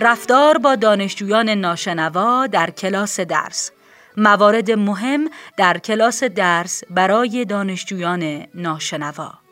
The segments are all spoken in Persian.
رفتار با دانشجویان ناشنوا در کلاس درس. موارد مهم در کلاس درس برای دانشجویان ناشنوا.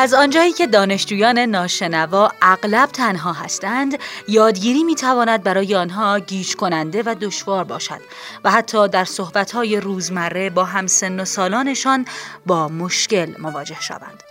از آنجایی که دانشجویان ناشنوا اغلب تنها هستند، یادگیری می تواند برای آنها گیج کننده و دشوار باشد و حتی در صحبتهای روزمره با همسن و سالانشان با مشکل مواجه شوند.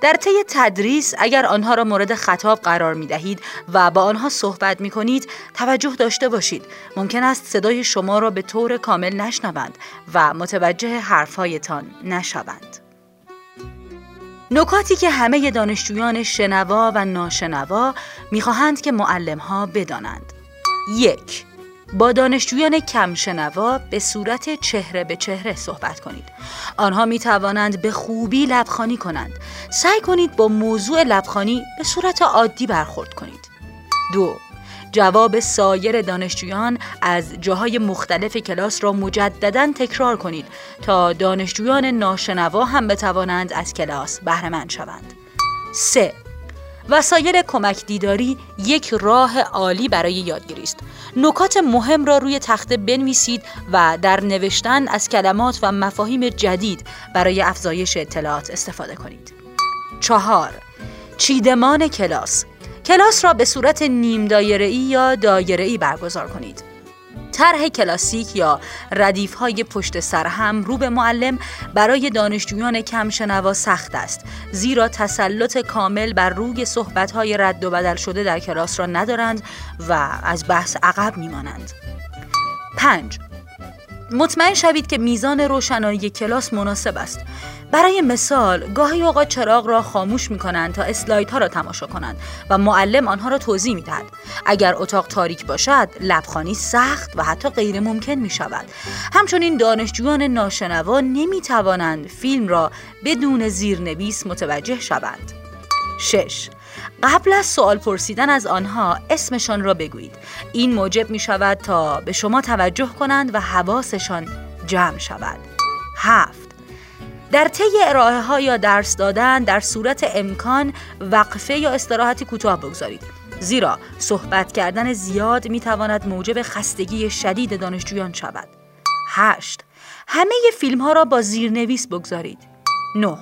در طی تدریس اگر آنها را مورد خطاب قرار می دهید و با آنها صحبت می کنید توجه داشته باشید ممکن است صدای شما را به طور کامل نشنوند و متوجه حرفهایتان نشوند نکاتی که همه دانشجویان شنوا و ناشنوا می‌خواهند که معلمها بدانند یک با دانشجویان کم شنوا به صورت چهره به چهره صحبت کنید. آنها می توانند به خوبی لبخانی کنند. سعی کنید با موضوع لبخانی به صورت عادی برخورد کنید. دو جواب سایر دانشجویان از جاهای مختلف کلاس را مجددا تکرار کنید تا دانشجویان ناشنوا هم بتوانند از کلاس بهرهمند شوند. 3. وسایل کمک دیداری یک راه عالی برای یادگیری است. نکات مهم را روی تخته بنویسید و در نوشتن از کلمات و مفاهیم جدید برای افزایش اطلاعات استفاده کنید. چهار چیدمان کلاس کلاس را به صورت نیم دایره یا دایره ای برگزار کنید. طرح کلاسیک یا ردیف های پشت سر هم رو به معلم برای دانشجویان کم شنوا سخت است زیرا تسلط کامل بر روی صحبت های رد و بدل شده در کلاس را ندارند و از بحث عقب میمانند. 5. مطمئن شوید که میزان روشنایی کلاس مناسب است برای مثال گاهی اوقات چراغ را خاموش می کنند تا اسلایدها را تماشا کنند و معلم آنها را توضیح می دهد. اگر اتاق تاریک باشد لبخانی سخت و حتی غیر ممکن می شود همچنین دانشجویان ناشنوا نمی توانند فیلم را بدون زیرنویس متوجه شوند. 6. قبل از سوال پرسیدن از آنها اسمشان را بگویید. این موجب می شود تا به شما توجه کنند و حواسشان جمع شود. 7 در طی ارائه ها یا درس دادن در صورت امکان وقفه یا استراحتی کوتاه بگذارید. زیرا صحبت کردن زیاد می تواند موجب خستگی شدید دانشجویان شود. 8 همه فیلم ها را با زیرنویس بگذارید. 9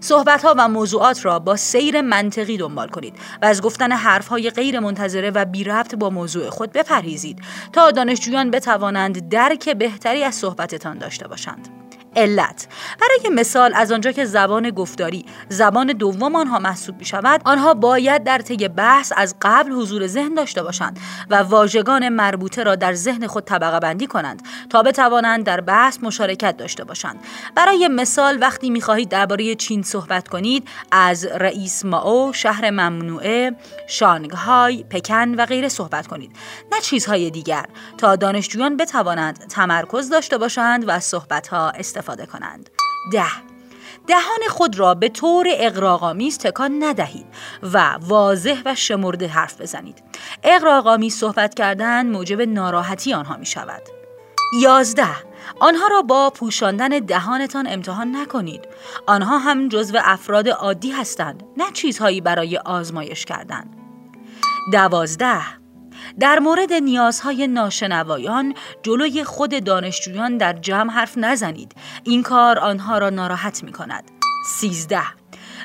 صحبت ها و موضوعات را با سیر منطقی دنبال کنید و از گفتن حرف های غیر منتظره و بی ربط با موضوع خود بپرهیزید تا دانشجویان بتوانند درک بهتری از صحبتتان داشته باشند. علت. برای مثال از آنجا که زبان گفتاری زبان دوم آنها محسوب می شود آنها باید در طی بحث از قبل حضور ذهن داشته باشند و واژگان مربوطه را در ذهن خود طبقه بندی کنند تا بتوانند در بحث مشارکت داشته باشند. برای مثال وقتی می خواهید درباره چین صحبت کنید از رئیس ماو شهر ممنوعه شانگهای پکن و غیره صحبت کنید. نه چیزهای دیگر. تا دانشجویان بتوانند تمرکز داشته باشند و صحبت ها استفاده کنند. ده دهان خود را به طور اقراقامیز تکان ندهید و واضح و شمرده حرف بزنید. اقراقامیز صحبت کردن موجب ناراحتی آنها می شود. یازده آنها را با پوشاندن دهانتان امتحان نکنید. آنها هم جزو افراد عادی هستند نه چیزهایی برای آزمایش کردن. دوازده در مورد نیازهای ناشنوایان جلوی خود دانشجویان در جمع حرف نزنید. این کار آنها را ناراحت می کند 13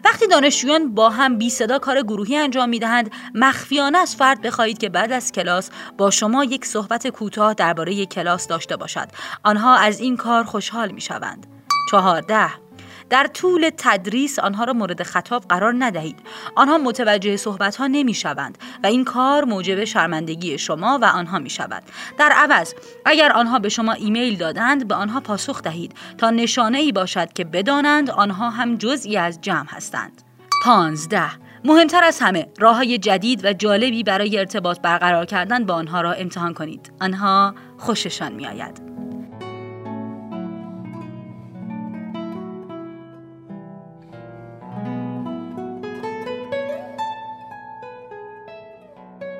وقتی دانشجویان با هم بی صدا کار گروهی انجام می دهند مخفیانه از فرد بخواهید که بعد از کلاس با شما یک صحبت کوتاه درباره کلاس داشته باشد. آنها از این کار خوشحال می شوند چهارده. در طول تدریس آنها را مورد خطاب قرار ندهید. آنها متوجه صحبت ها نمی شوند و این کار موجب شرمندگی شما و آنها می شود در عوض اگر آنها به شما ایمیل دادند به آنها پاسخ دهید تا نشانه ای باشد که بدانند آنها هم جزئی از جمع هستند. پانزده مهمتر از همه راه های جدید و جالبی برای ارتباط برقرار کردن با آنها را امتحان کنید. آنها خوششان می آید.